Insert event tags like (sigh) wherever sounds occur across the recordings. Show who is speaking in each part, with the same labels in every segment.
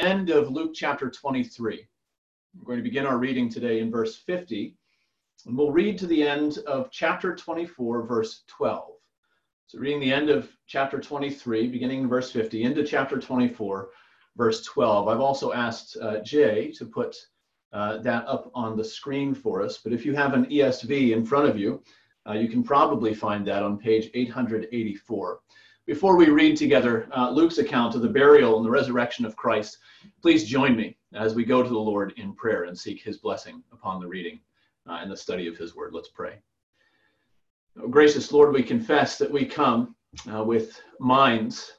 Speaker 1: end of Luke chapter 23. We're going to begin our reading today in verse 50, and we'll read to the end of chapter 24, verse 12. So, reading the end of chapter 23, beginning in verse 50, into chapter 24, verse 12. I've also asked uh, Jay to put uh, that up on the screen for us, but if you have an ESV in front of you, uh, you can probably find that on page 884. Before we read together uh, Luke's account of the burial and the resurrection of Christ, please join me as we go to the Lord in prayer and seek his blessing upon the reading uh, and the study of his word. Let's pray. Oh, gracious Lord, we confess that we come uh, with minds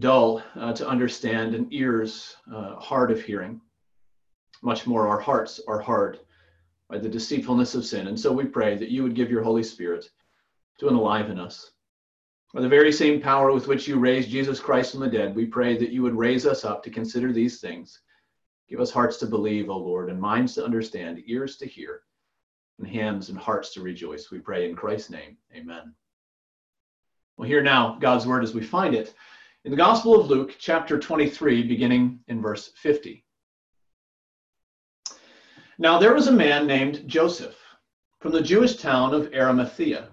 Speaker 1: dull uh, to understand and ears uh, hard of hearing. Much more, our hearts are hard by the deceitfulness of sin. And so we pray that you would give your Holy Spirit to enliven us by the very same power with which you raised Jesus Christ from the dead, we pray that you would raise us up to consider these things. Give us hearts to believe, O Lord, and minds to understand, ears to hear, and hands and hearts to rejoice. We pray in Christ's name. Amen. Well, hear now God's word as we find it in the Gospel of Luke, chapter 23, beginning in verse 50. Now there was a man named Joseph from the Jewish town of Arimathea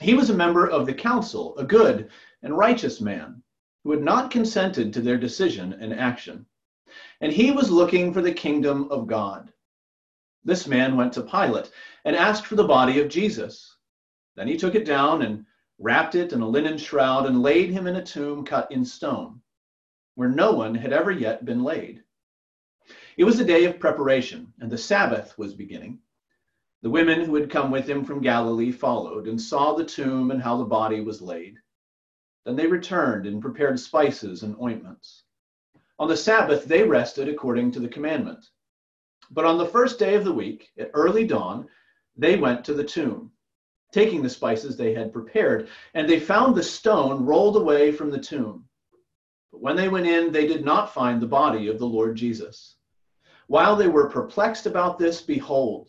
Speaker 1: he was a member of the council, a good and righteous man who had not consented to their decision and action. And he was looking for the kingdom of God. This man went to Pilate and asked for the body of Jesus. Then he took it down and wrapped it in a linen shroud and laid him in a tomb cut in stone, where no one had ever yet been laid. It was a day of preparation, and the Sabbath was beginning. The women who had come with him from Galilee followed and saw the tomb and how the body was laid. Then they returned and prepared spices and ointments. On the Sabbath, they rested according to the commandment. But on the first day of the week, at early dawn, they went to the tomb, taking the spices they had prepared, and they found the stone rolled away from the tomb. But when they went in, they did not find the body of the Lord Jesus. While they were perplexed about this, behold,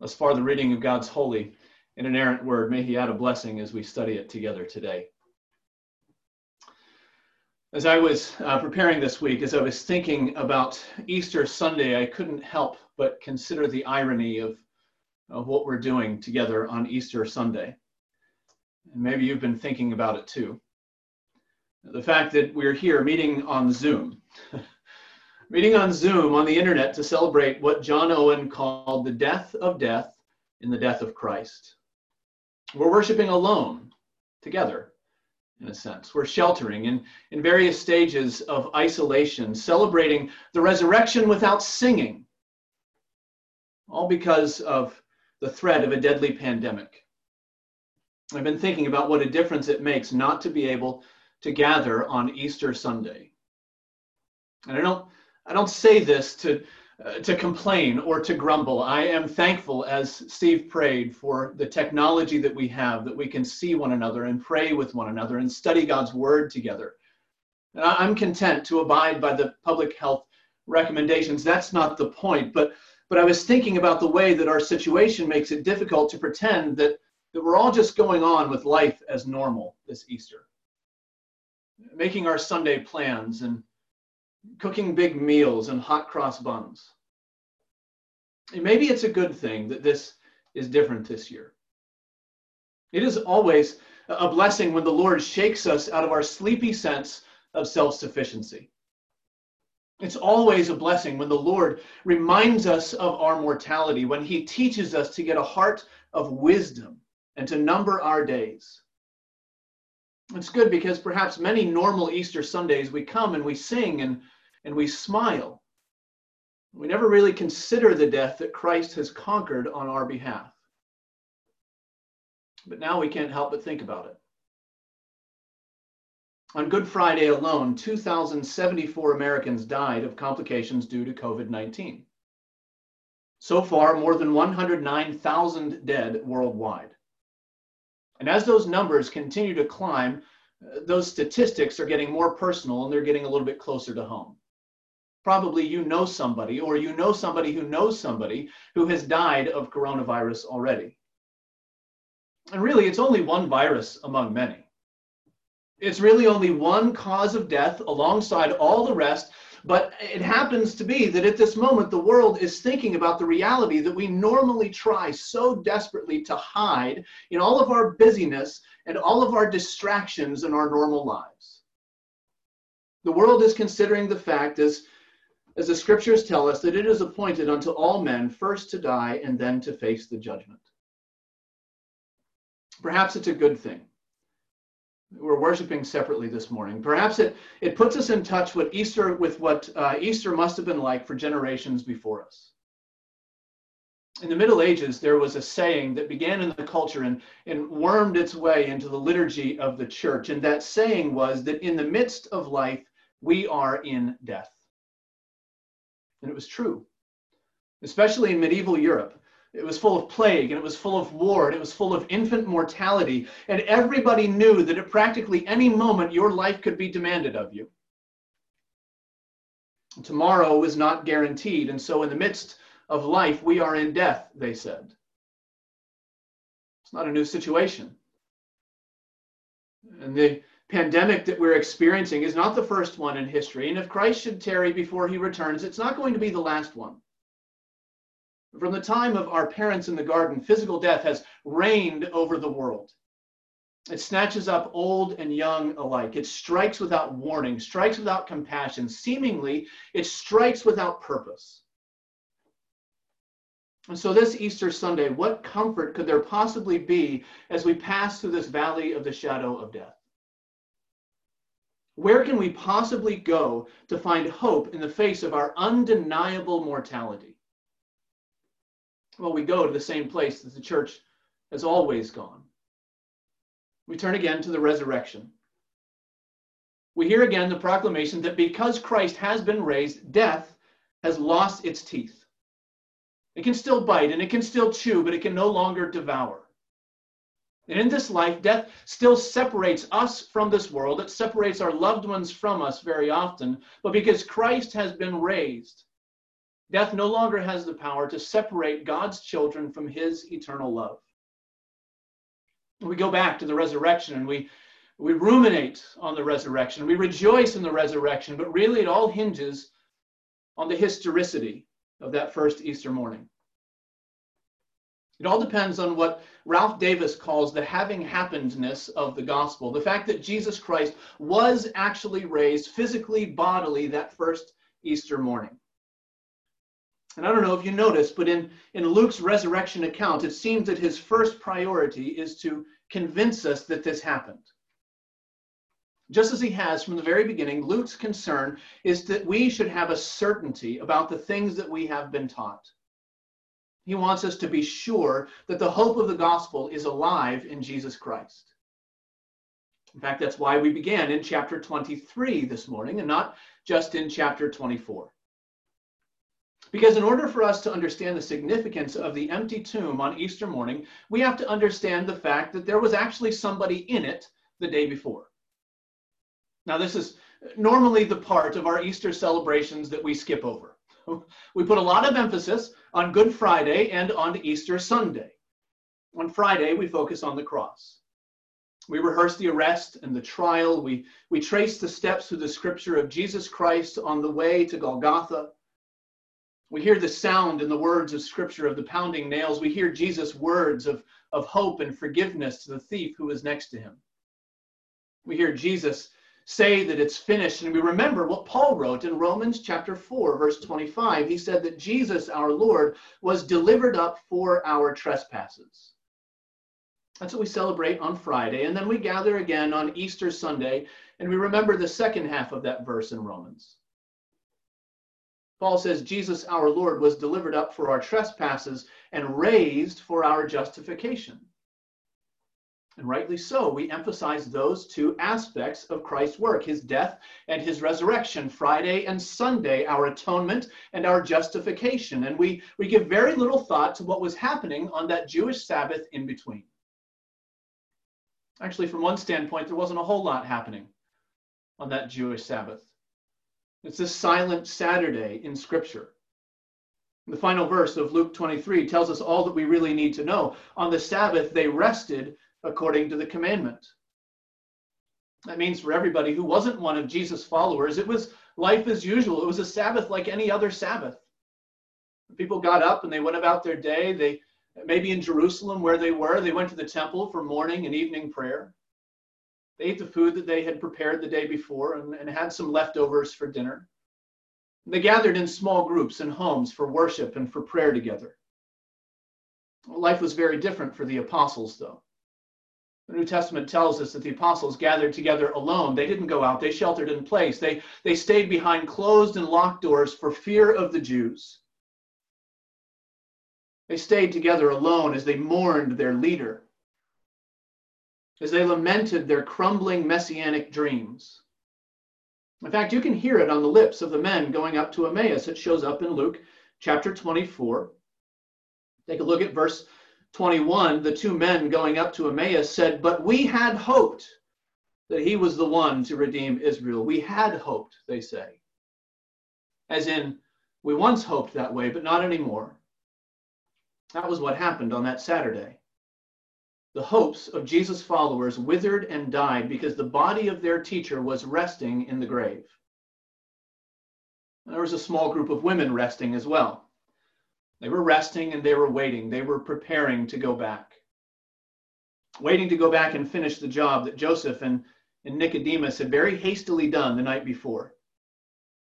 Speaker 1: Thus far, the reading of God's holy and inerrant word. May He add a blessing as we study it together today. As I was uh, preparing this week, as I was thinking about Easter Sunday, I couldn't help but consider the irony of, of what we're doing together on Easter Sunday. And maybe you've been thinking about it too. The fact that we're here meeting on Zoom. (laughs) meeting on Zoom on the internet to celebrate what John Owen called the death of death in the death of Christ. We're worshiping alone, together, in a sense. We're sheltering in, in various stages of isolation, celebrating the resurrection without singing, all because of the threat of a deadly pandemic. I've been thinking about what a difference it makes not to be able to gather on Easter Sunday. And I don't I don't say this to, uh, to complain or to grumble. I am thankful, as Steve prayed, for the technology that we have, that we can see one another and pray with one another and study God's word together. And I'm content to abide by the public health recommendations. That's not the point. But, but I was thinking about the way that our situation makes it difficult to pretend that, that we're all just going on with life as normal this Easter. Making our Sunday plans and cooking big meals and hot cross buns. And maybe it's a good thing that this is different this year. It is always a blessing when the Lord shakes us out of our sleepy sense of self sufficiency. It's always a blessing when the Lord reminds us of our mortality, when He teaches us to get a heart of wisdom and to number our days. It's good because perhaps many normal Easter Sundays we come and we sing and, and we smile. We never really consider the death that Christ has conquered on our behalf. But now we can't help but think about it. On Good Friday alone, 2,074 Americans died of complications due to COVID 19. So far, more than 109,000 dead worldwide. And as those numbers continue to climb, uh, those statistics are getting more personal and they're getting a little bit closer to home. Probably you know somebody, or you know somebody who knows somebody who has died of coronavirus already. And really, it's only one virus among many. It's really only one cause of death alongside all the rest. But it happens to be that at this moment, the world is thinking about the reality that we normally try so desperately to hide in all of our busyness and all of our distractions in our normal lives. The world is considering the fact, as, as the scriptures tell us, that it is appointed unto all men first to die and then to face the judgment. Perhaps it's a good thing we're worshiping separately this morning. Perhaps it, it puts us in touch with Easter with what uh, Easter must have been like for generations before us. In the Middle Ages, there was a saying that began in the culture and, and wormed its way into the liturgy of the church. And that saying was that in the midst of life, we are in death. And it was true, especially in medieval Europe. It was full of plague and it was full of war and it was full of infant mortality. And everybody knew that at practically any moment your life could be demanded of you. Tomorrow was not guaranteed. And so, in the midst of life, we are in death, they said. It's not a new situation. And the pandemic that we're experiencing is not the first one in history. And if Christ should tarry before he returns, it's not going to be the last one. From the time of our parents in the garden, physical death has reigned over the world. It snatches up old and young alike. It strikes without warning, strikes without compassion. Seemingly, it strikes without purpose. And so, this Easter Sunday, what comfort could there possibly be as we pass through this valley of the shadow of death? Where can we possibly go to find hope in the face of our undeniable mortality? Well, we go to the same place that the church has always gone. We turn again to the resurrection. We hear again the proclamation that because Christ has been raised, death has lost its teeth. It can still bite and it can still chew, but it can no longer devour. And in this life, death still separates us from this world. It separates our loved ones from us very often. But because Christ has been raised, Death no longer has the power to separate God's children from his eternal love. We go back to the resurrection and we, we ruminate on the resurrection. We rejoice in the resurrection, but really it all hinges on the historicity of that first Easter morning. It all depends on what Ralph Davis calls the having happenedness of the gospel. The fact that Jesus Christ was actually raised physically, bodily, that first Easter morning. And I don't know if you noticed, but in, in Luke's resurrection account, it seems that his first priority is to convince us that this happened. Just as he has from the very beginning, Luke's concern is that we should have a certainty about the things that we have been taught. He wants us to be sure that the hope of the gospel is alive in Jesus Christ. In fact, that's why we began in chapter 23 this morning and not just in chapter 24. Because in order for us to understand the significance of the empty tomb on Easter morning, we have to understand the fact that there was actually somebody in it the day before. Now, this is normally the part of our Easter celebrations that we skip over. (laughs) We put a lot of emphasis on Good Friday and on Easter Sunday. On Friday, we focus on the cross. We rehearse the arrest and the trial. We, we trace the steps through the scripture of Jesus Christ on the way to Golgotha. We hear the sound and the words of Scripture of the pounding nails. We hear Jesus' words of, of hope and forgiveness to the thief who was next to him. We hear Jesus say that it's finished. And we remember what Paul wrote in Romans chapter 4, verse 25. He said that Jesus, our Lord, was delivered up for our trespasses. That's what we celebrate on Friday. And then we gather again on Easter Sunday and we remember the second half of that verse in Romans. Paul says, Jesus, our Lord, was delivered up for our trespasses and raised for our justification. And rightly so, we emphasize those two aspects of Christ's work his death and his resurrection, Friday and Sunday, our atonement and our justification. And we, we give very little thought to what was happening on that Jewish Sabbath in between. Actually, from one standpoint, there wasn't a whole lot happening on that Jewish Sabbath. It's this silent Saturday in Scripture. The final verse of Luke 23 tells us all that we really need to know. On the Sabbath, they rested according to the commandment. That means for everybody who wasn't one of Jesus' followers, it was life as usual. It was a Sabbath like any other Sabbath. People got up and they went about their day. They maybe in Jerusalem where they were, they went to the temple for morning and evening prayer. They ate the food that they had prepared the day before and, and had some leftovers for dinner. They gathered in small groups and homes for worship and for prayer together. Life was very different for the apostles, though. The New Testament tells us that the apostles gathered together alone. They didn't go out, they sheltered in place. They, they stayed behind closed and locked doors for fear of the Jews. They stayed together alone as they mourned their leader as they lamented their crumbling messianic dreams. In fact, you can hear it on the lips of the men going up to Emmaus. It shows up in Luke chapter 24. Take a look at verse 21. The two men going up to Emmaus said, But we had hoped that he was the one to redeem Israel. We had hoped, they say. As in, we once hoped that way, but not anymore. That was what happened on that Saturday the hopes of Jesus' followers withered and died because the body of their teacher was resting in the grave. There was a small group of women resting as well. They were resting and they were waiting. They were preparing to go back. Waiting to go back and finish the job that Joseph and, and Nicodemus had very hastily done the night before.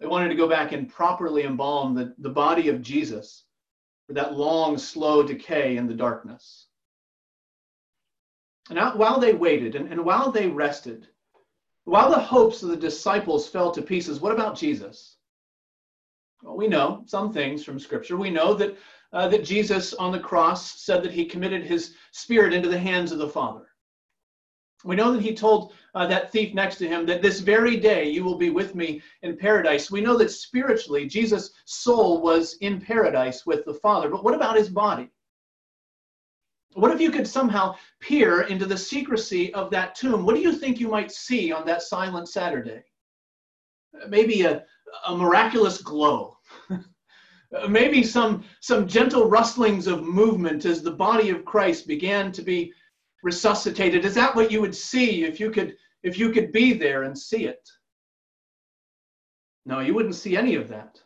Speaker 1: They wanted to go back and properly embalm the, the body of Jesus for that long, slow decay in the darkness. And while they waited and, and while they rested, while the hopes of the disciples fell to pieces, what about Jesus? Well, we know some things from Scripture. We know that, uh, that Jesus on the cross said that he committed his spirit into the hands of the Father. We know that he told uh, that thief next to him that this very day you will be with me in paradise. We know that spiritually, Jesus' soul was in paradise with the Father. But what about his body? What if you could somehow peer into the secrecy of that tomb? What do you think you might see on that silent Saturday? Maybe a, a miraculous glow. (laughs) Maybe some, some gentle rustlings of movement as the body of Christ began to be resuscitated. Is that what you would see if you could, if you could be there and see it? No, you wouldn't see any of that.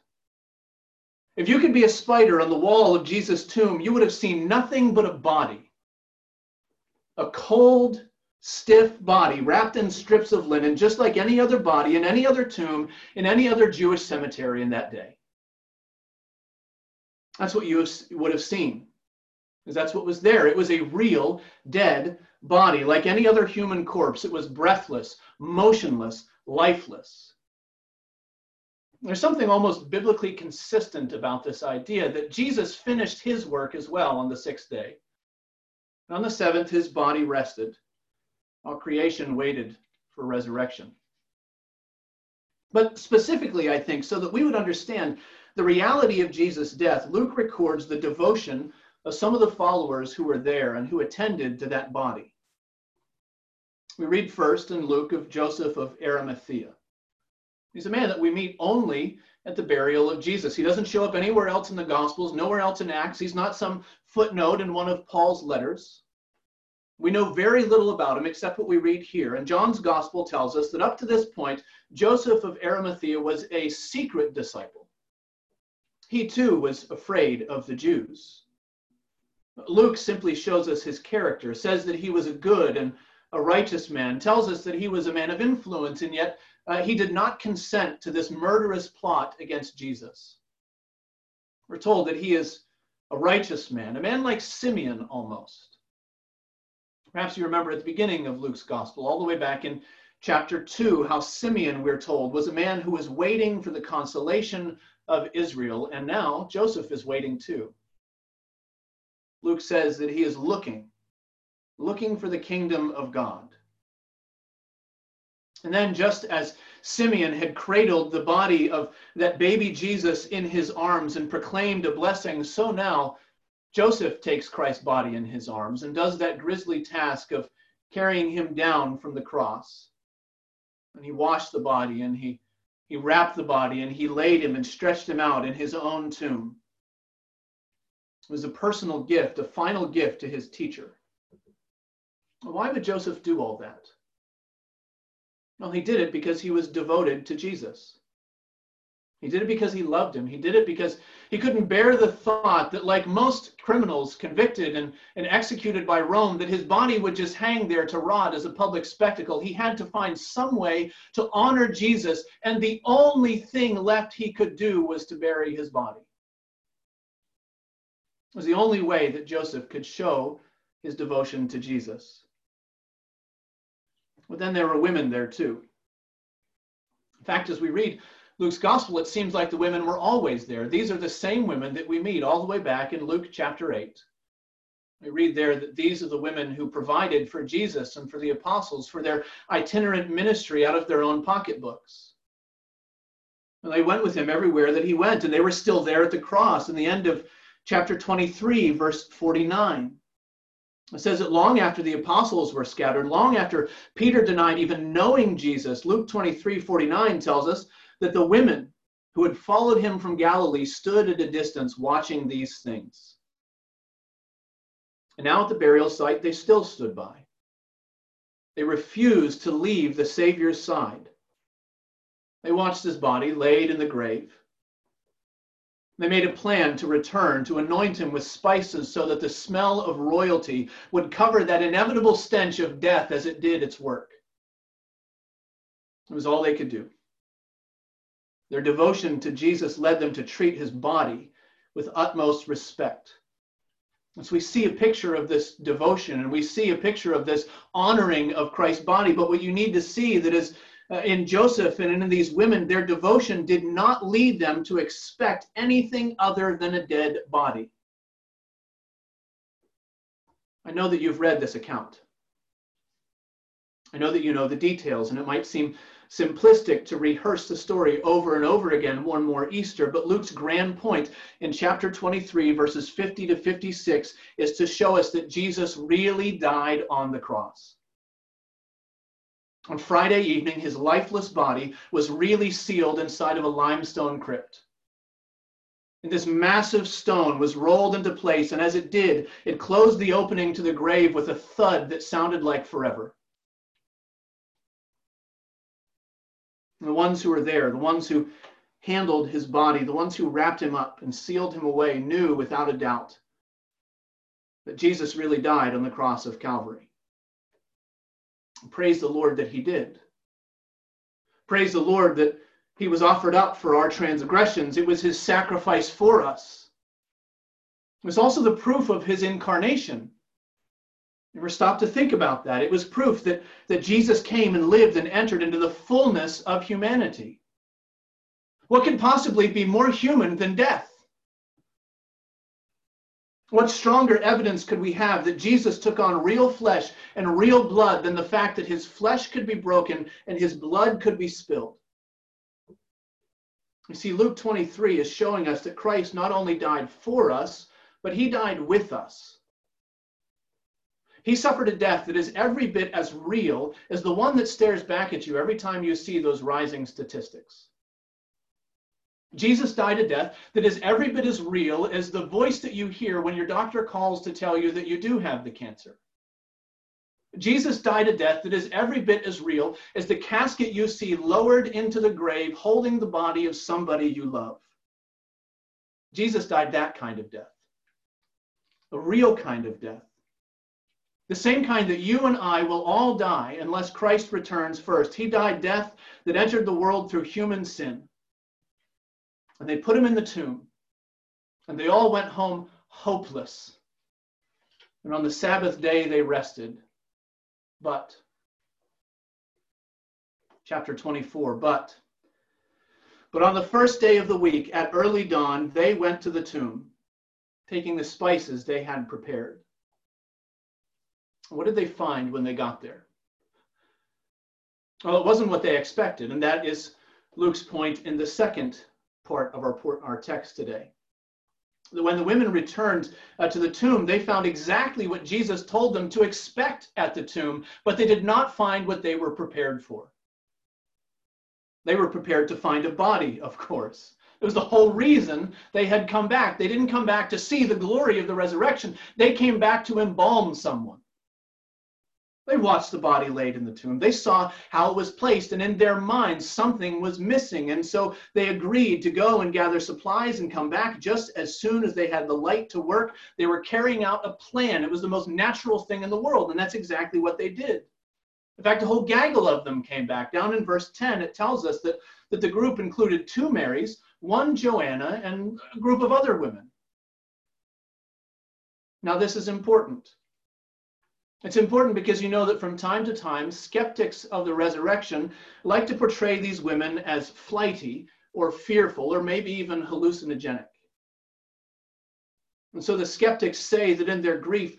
Speaker 1: If you could be a spider on the wall of Jesus' tomb, you would have seen nothing but a body. A cold, stiff body wrapped in strips of linen, just like any other body in any other tomb in any other Jewish cemetery in that day. That's what you would have seen, because that's what was there. It was a real, dead body, like any other human corpse. It was breathless, motionless, lifeless. There's something almost biblically consistent about this idea that Jesus finished his work as well on the sixth day. And on the seventh, his body rested, while creation waited for resurrection. But specifically, I think, so that we would understand the reality of Jesus' death, Luke records the devotion of some of the followers who were there and who attended to that body. We read first in Luke of Joseph of Arimathea. He's a man that we meet only at the burial of Jesus. He doesn't show up anywhere else in the Gospels, nowhere else in Acts. He's not some footnote in one of Paul's letters. We know very little about him except what we read here. And John's Gospel tells us that up to this point, Joseph of Arimathea was a secret disciple. He too was afraid of the Jews. Luke simply shows us his character, says that he was a good and a righteous man, tells us that he was a man of influence, and yet uh, he did not consent to this murderous plot against Jesus. We're told that he is a righteous man, a man like Simeon almost. Perhaps you remember at the beginning of Luke's gospel, all the way back in chapter 2, how Simeon, we're told, was a man who was waiting for the consolation of Israel, and now Joseph is waiting too. Luke says that he is looking, looking for the kingdom of God. And then, just as Simeon had cradled the body of that baby Jesus in his arms and proclaimed a blessing, so now Joseph takes Christ's body in his arms and does that grisly task of carrying him down from the cross. And he washed the body and he, he wrapped the body and he laid him and stretched him out in his own tomb. It was a personal gift, a final gift to his teacher. Why would Joseph do all that? Well, he did it because he was devoted to Jesus. He did it because he loved him. He did it because he couldn't bear the thought that, like most criminals convicted and, and executed by Rome, that his body would just hang there to rot as a public spectacle. He had to find some way to honor Jesus, and the only thing left he could do was to bury his body. It was the only way that Joseph could show his devotion to Jesus. But then there were women there too. In fact, as we read Luke's gospel, it seems like the women were always there. These are the same women that we meet all the way back in Luke chapter 8. We read there that these are the women who provided for Jesus and for the apostles for their itinerant ministry out of their own pocketbooks. And they went with him everywhere that he went, and they were still there at the cross in the end of chapter 23, verse 49. It says that long after the apostles were scattered, long after Peter denied even knowing Jesus, Luke 23 49 tells us that the women who had followed him from Galilee stood at a distance watching these things. And now at the burial site, they still stood by. They refused to leave the Savior's side. They watched his body laid in the grave. They made a plan to return, to anoint him with spices so that the smell of royalty would cover that inevitable stench of death as it did its work. It was all they could do. Their devotion to Jesus led them to treat his body with utmost respect. And so we see a picture of this devotion and we see a picture of this honoring of Christ's body. But what you need to see that is Uh, in Joseph and in these women, their devotion did not lead them to expect anything other than a dead body. I know that you've read this account. I know that you know the details, and it might seem simplistic to rehearse the story over and over again one more Easter, but Luke's grand point in chapter 23, verses 50 to 56, is to show us that Jesus really died on the cross. On Friday evening, his lifeless body was really sealed inside of a limestone crypt. And this massive stone was rolled into place, and as it did, it closed the opening to the grave with a thud that sounded like forever. the ones who were there, the ones who handled his body, the ones who wrapped him up and sealed him away, knew without a doubt that Jesus really died on the cross of Calvary. Praise the Lord that he did. Praise the Lord that he was offered up for our transgressions. It was his sacrifice for us. It was also the proof of his incarnation. Never stop to think about that. It was proof that, that Jesus came and lived and entered into the fullness of humanity. What could possibly be more human than death? What stronger evidence could we have that Jesus took on real flesh and real blood than the fact that his flesh could be broken and his blood could be spilled? You see, Luke 23 is showing us that Christ not only died for us, but he died with us. He suffered a death that is every bit as real as the one that stares back at you every time you see those rising statistics. Jesus died a death that is every bit as real as the voice that you hear when your doctor calls to tell you that you do have the cancer. Jesus died a death that is every bit as real as the casket you see lowered into the grave holding the body of somebody you love. Jesus died that kind of death, a real kind of death. The same kind that you and I will all die unless Christ returns first. He died death that entered the world through human sin. And they put him in the tomb. And they all went home hopeless. And on the Sabbath day they rested. But, chapter 24, but, but on the first day of the week, at early dawn, they went to the tomb, taking the spices they had prepared. What did they find when they got there? Well, it wasn't what they expected, and that is Luke's point in the second part of our, our text today. When the women returned uh, to the tomb, they found exactly what Jesus told them to expect at the tomb, but they did not find what they were prepared for. They were prepared to find a body, of course. It was the whole reason they had come back. They didn't come back to see the glory of the resurrection, they came back to embalm someone. They watched the body laid in the tomb. They saw how it was placed, and in their minds, something was missing. And so they agreed to go and gather supplies and come back just as soon as they had the light to work. They were carrying out a plan. It was the most natural thing in the world, and that's exactly what they did. In fact, a whole gaggle of them came back. Down in verse 10, it tells us that, that the group included two Marys, one Joanna, and a group of other women. Now, this is important it's important because you know that from time to time, skeptics of the resurrection like to portray these women as flighty or fearful or maybe even hallucinogenic. And so the skeptics say that in their grief,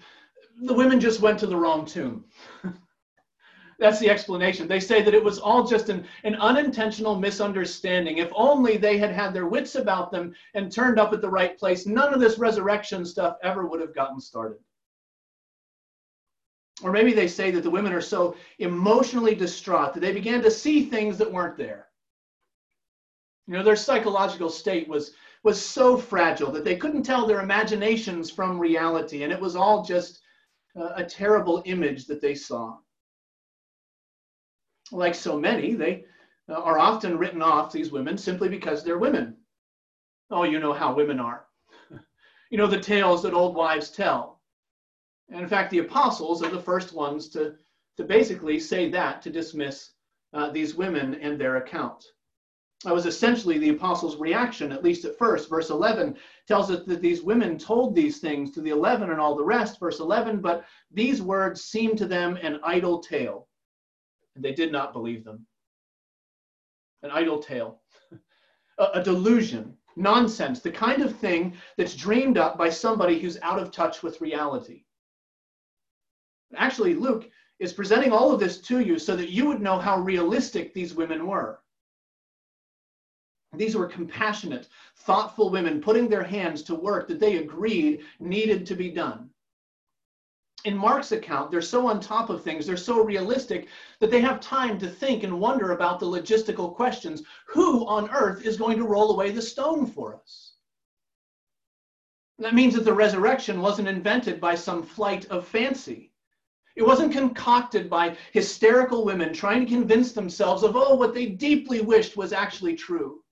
Speaker 1: the women just went to the wrong tomb. (laughs) That's the explanation. They say that it was all just an, an unintentional misunderstanding. If only they had had their wits about them and turned up at the right place, none of this resurrection stuff ever would have gotten started. Or maybe they say that the women are so emotionally distraught that they began to see things that weren't there. You know, their psychological state was, was so fragile that they couldn't tell their imaginations from reality, and it was all just uh, a terrible image that they saw. Like so many, they uh, are often written off, these women, simply because they're women. Oh, you know how women are. (laughs) you know the tales that old wives tell. And in fact, the apostles are the first ones to, to basically say that to dismiss uh, these women and their account. That was essentially the apostles' reaction, at least at first. Verse 11 tells us that these women told these things to the eleven and all the rest. Verse 11, but these words seemed to them an idle tale, and they did not believe them. An idle tale, (laughs) a, a delusion, nonsense, the kind of thing that's dreamed up by somebody who's out of touch with reality. Actually, Luke is presenting all of this to you so that you would know how realistic these women were. These were compassionate, thoughtful women putting their hands to work that they agreed needed to be done. In Mark's account, they're so on top of things, they're so realistic that they have time to think and wonder about the logistical questions. Who on earth is going to roll away the stone for us? That means that the resurrection wasn't invented by some flight of fancy. It wasn't concocted by hysterical women trying to convince themselves of, oh, what they deeply wished was actually true.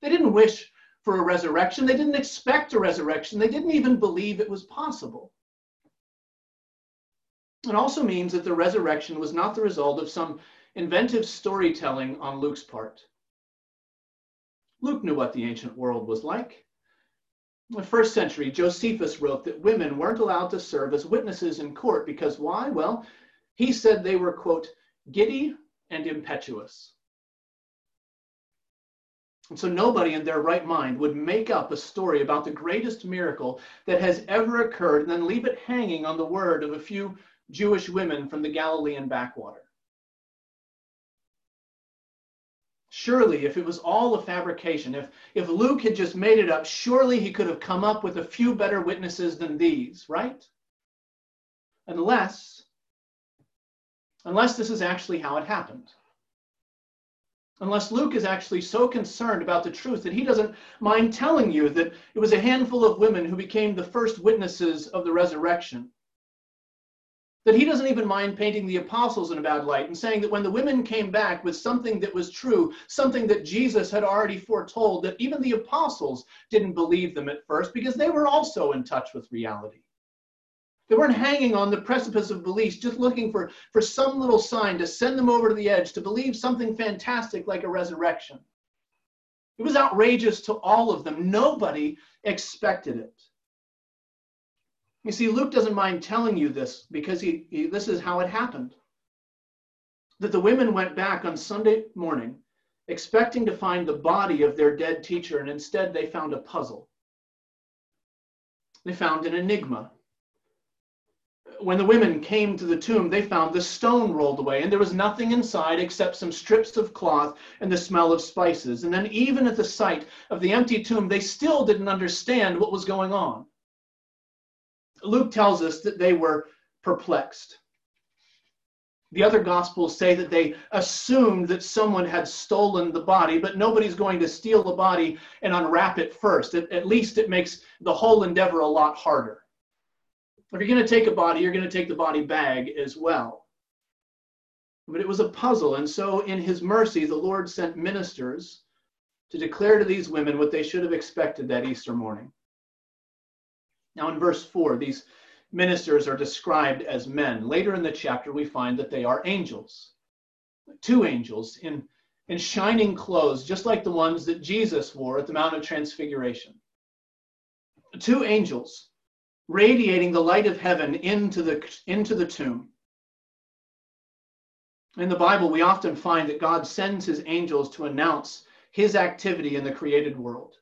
Speaker 1: They didn't wish for a resurrection. They didn't expect a resurrection. They didn't even believe it was possible. It also means that the resurrection was not the result of some inventive storytelling on Luke's part. Luke knew what the ancient world was like the first century, Josephus wrote that women weren't allowed to serve as witnesses in court because why? Well, he said they were, quote, giddy and impetuous. And so nobody in their right mind would make up a story about the greatest miracle that has ever occurred and then leave it hanging on the word of a few Jewish women from the Galilean backwater. Surely, if it was all a fabrication, if, if Luke had just made it up, surely he could have come up with a few better witnesses than these, right? Unless, unless this is actually how it happened. Unless Luke is actually so concerned about the truth that he doesn't mind telling you that it was a handful of women who became the first witnesses of the resurrection that he doesn't even mind painting the apostles in a bad light and saying that when the women came back with something that was true, something that Jesus had already foretold, that even the apostles didn't believe them at first because they were also in touch with reality. They weren't hanging on the precipice of belief, just looking for, for some little sign to send them over to the edge to believe something fantastic like a resurrection. It was outrageous to all of them. Nobody expected it. You see, Luke doesn't mind telling you this because he, he, this is how it happened. That the women went back on Sunday morning expecting to find the body of their dead teacher, and instead they found a puzzle. They found an enigma when the women came to the tomb, they found the stone rolled away, and there was nothing inside except some strips of cloth and the smell of spices. And then, even at the sight of the empty tomb, they still didn't understand what was going on. Luke tells us that they were perplexed. The other gospels say that they assumed that someone had stolen the body, but nobody's going to steal the body and unwrap it first. At, at least it makes the whole endeavor a lot harder. If you're going to take a body, you're going to take the body bag as well. But it was a puzzle. And so, in his mercy, the Lord sent ministers to declare to these women what they should have expected that Easter morning. Now, in verse 4, these ministers are described as men. Later in the chapter, we find that they are angels. Two angels in, in shining clothes, just like the ones that Jesus wore at the Mount of Transfiguration. Two angels radiating the light of heaven into the, into the tomb. In the Bible, we often find that God sends his angels to announce his activity in the created world.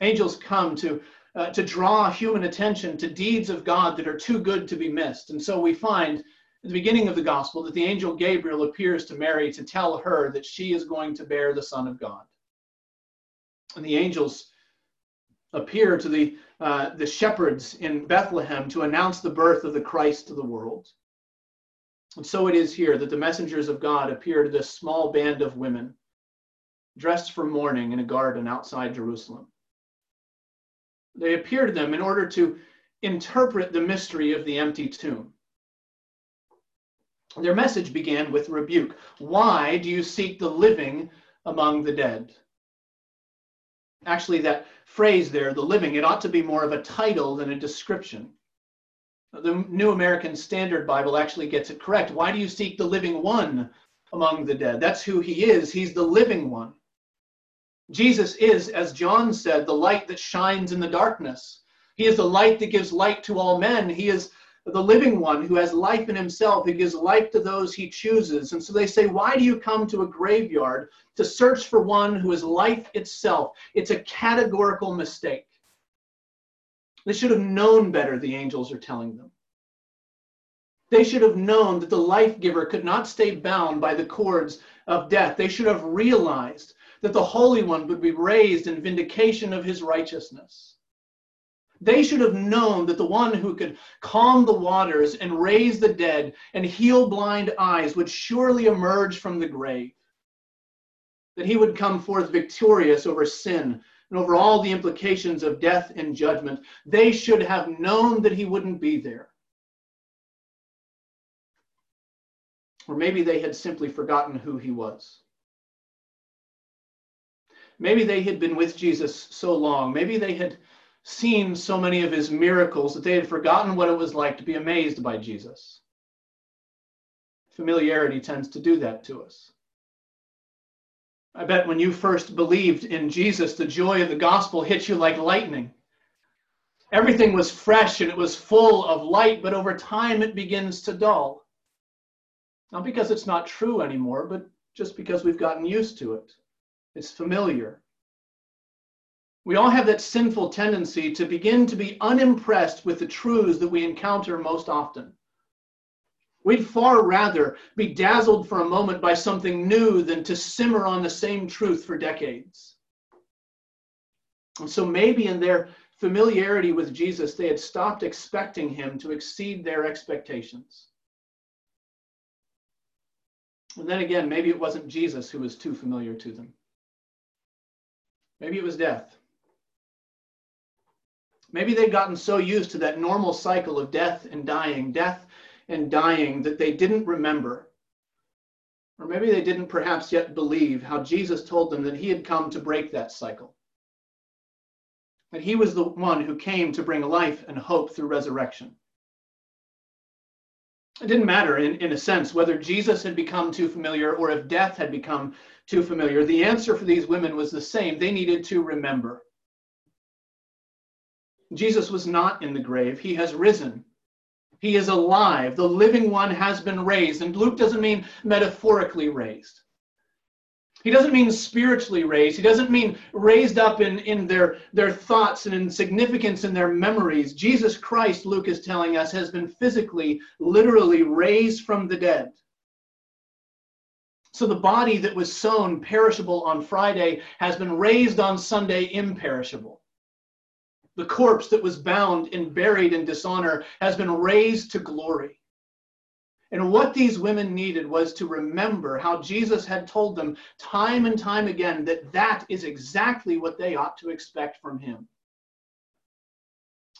Speaker 1: Angels come to, uh, to draw human attention to deeds of God that are too good to be missed. And so we find at the beginning of the gospel that the angel Gabriel appears to Mary to tell her that she is going to bear the Son of God. And the angels appear to the uh, the shepherds in Bethlehem to announce the birth of the Christ to the world. And so it is here that the messengers of God appear to this small band of women dressed for mourning in a garden outside Jerusalem. They appear to them in order to interpret the mystery of the empty tomb. Their message began with rebuke. Why do you seek the living among the dead? Actually, that phrase there, the living, it ought to be more of a title than a description. The New American Standard Bible actually gets it correct. Why do you seek the living one among the dead? That's who he is. He's the living one. Jesus is, as John said, the light that shines in the darkness. He is the light that gives light to all men. He is the living one who has life in himself, He gives life to those he chooses. And so they say, Why do you come to a graveyard to search for one who is life itself? It's a categorical mistake. They should have known better, the angels are telling them. They should have known that the life giver could not stay bound by the cords of death. They should have realized that the Holy One would be raised in vindication of his righteousness. They should have known that the one who could calm the waters and raise the dead and heal blind eyes would surely emerge from the grave. That he would come forth victorious over sin and over all the implications of death and judgment. They should have known that he wouldn't be there. Or maybe they had simply forgotten who he was. Maybe they had been with Jesus so long. Maybe they had seen so many of his miracles that they had forgotten what it was like to be amazed by Jesus. Familiarity tends to do that to us. I bet when you first believed in Jesus, the joy of the gospel hit you like lightning. Everything was fresh and it was full of light, but over time it begins to dull. Not because it's not true anymore, but just because we've gotten used to it. It's familiar. We all have that sinful tendency to begin to be unimpressed with the truths that we encounter most often. We'd far rather be dazzled for a moment by something new than to simmer on the same truth for decades. And so maybe in their familiarity with Jesus, they had stopped expecting him to exceed their expectations. And then again, maybe it wasn't Jesus who was too familiar to them. Maybe it was death. Maybe they'd gotten so used to that normal cycle of death and dying, death and dying, that they didn't remember. Or maybe they didn't perhaps yet believe how Jesus told them that he had come to break that cycle. That he was the one who came to bring life and hope through resurrection. It didn't matter, in, in a sense, whether Jesus had become too familiar or if death had become too familiar. The answer for these women was the same. They needed to remember. Jesus was not in the grave, he has risen. He is alive. The living one has been raised. And Luke doesn't mean metaphorically raised. He doesn't mean spiritually raised. He doesn't mean raised up in, in their, their thoughts and in significance in their memories. Jesus Christ, Luke is telling us, has been physically, literally raised from the dead. So the body that was sown perishable on Friday has been raised on Sunday imperishable. The corpse that was bound and buried in dishonor has been raised to glory. And what these women needed was to remember how Jesus had told them time and time again that that is exactly what they ought to expect from him.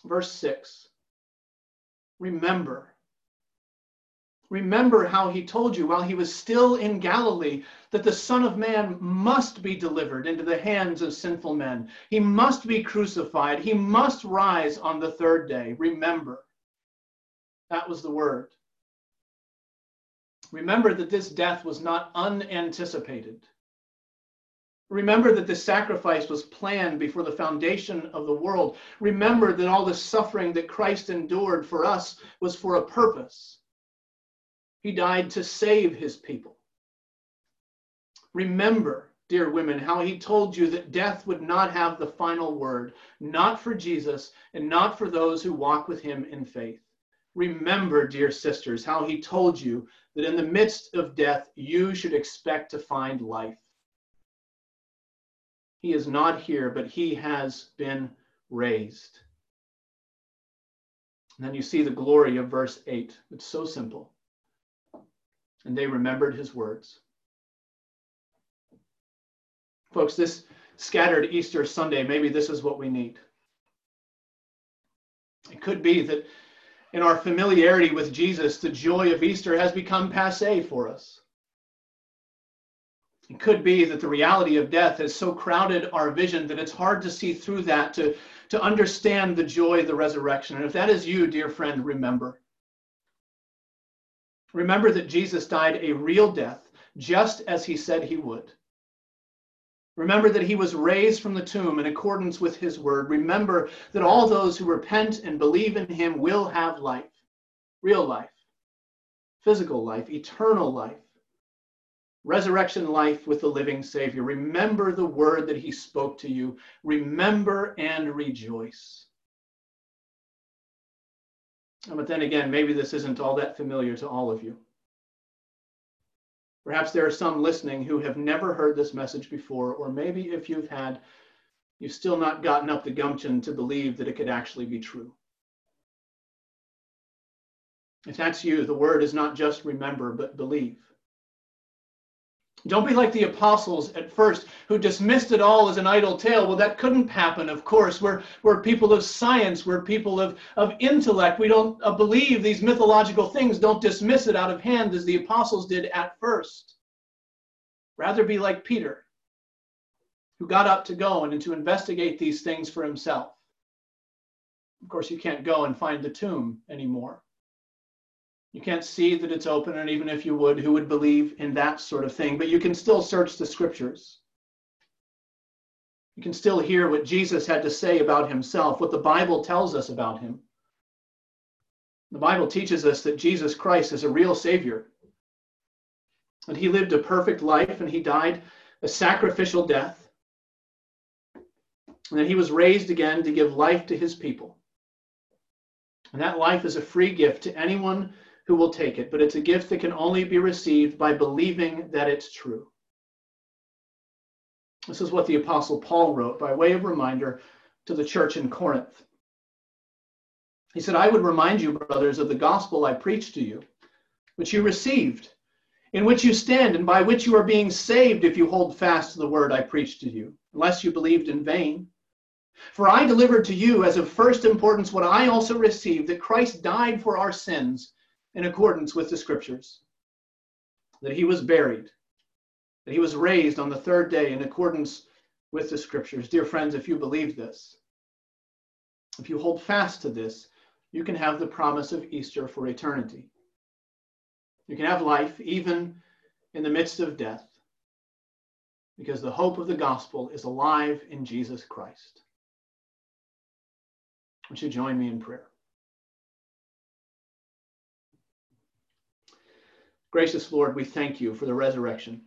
Speaker 1: Verse 6 Remember. Remember how he told you while he was still in Galilee that the Son of Man must be delivered into the hands of sinful men. He must be crucified. He must rise on the third day. Remember. That was the word. Remember that this death was not unanticipated. Remember that this sacrifice was planned before the foundation of the world. Remember that all the suffering that Christ endured for us was for a purpose. He died to save his people. Remember, dear women, how he told you that death would not have the final word, not for Jesus and not for those who walk with him in faith. Remember, dear sisters, how he told you that in the midst of death, you should expect to find life. He is not here, but he has been raised. And then you see the glory of verse 8. It's so simple. And they remembered his words. Folks, this scattered Easter Sunday, maybe this is what we need. It could be that in our familiarity with Jesus, the joy of Easter has become passe for us. It could be that the reality of death has so crowded our vision that it's hard to see through that to, to understand the joy of the resurrection. And if that is you, dear friend, remember. Remember that Jesus died a real death, just as he said he would. Remember that he was raised from the tomb in accordance with his word. Remember that all those who repent and believe in him will have life real life, physical life, eternal life, resurrection life with the living Savior. Remember the word that he spoke to you. Remember and rejoice. But then again, maybe this isn't all that familiar to all of you. Perhaps there are some listening who have never heard this message before, or maybe if you've had, you've still not gotten up the gumption to believe that it could actually be true. If that's you, the word is not just remember, but believe. Don't be like the apostles at first who dismissed it all as an idle tale. Well, that couldn't happen, of course. We're, we're people of science, we're people of, of intellect. We don't uh, believe these mythological things, don't dismiss it out of hand as the apostles did at first. Rather be like Peter, who got up to go and to investigate these things for himself. Of course, you can't go and find the tomb anymore. You can't see that it's open, and even if you would, who would believe in that sort of thing? But you can still search the scriptures. You can still hear what Jesus had to say about himself, what the Bible tells us about him. The Bible teaches us that Jesus Christ is a real Savior, that he lived a perfect life and he died a sacrificial death, and that he was raised again to give life to his people. And that life is a free gift to anyone who will take it, but it's a gift that can only be received by believing that it's true. This is what the Apostle Paul wrote by way of reminder to the church in Corinth. He said, I would remind you, brothers, of the gospel I preached to you, which you received, in which you stand, and by which you are being saved if you hold fast to the word I preached to you, unless you believed in vain. For I delivered to you as of first importance what I also received that Christ died for our sins in accordance with the scriptures, that he was buried, that he was raised on the third day in accordance with the scriptures. Dear friends, if you believe this, if you hold fast to this, you can have the promise of Easter for eternity. You can have life even in the midst of death because the hope of the gospel is alive in Jesus Christ. Would you join me in prayer? Gracious Lord, we thank you for the resurrection.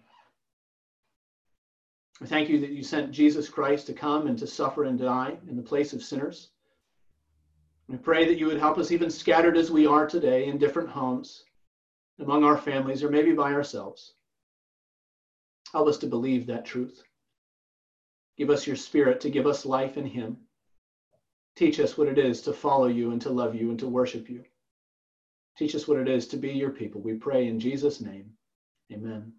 Speaker 1: We thank you that you sent Jesus Christ to come and to suffer and die in the place of sinners. We pray that you would help us, even scattered as we are today in different homes, among our families, or maybe by ourselves. Help us to believe that truth. Give us your spirit to give us life in him. Teach us what it is to follow you and to love you and to worship you. Teach us what it is to be your people. We pray in Jesus' name. Amen.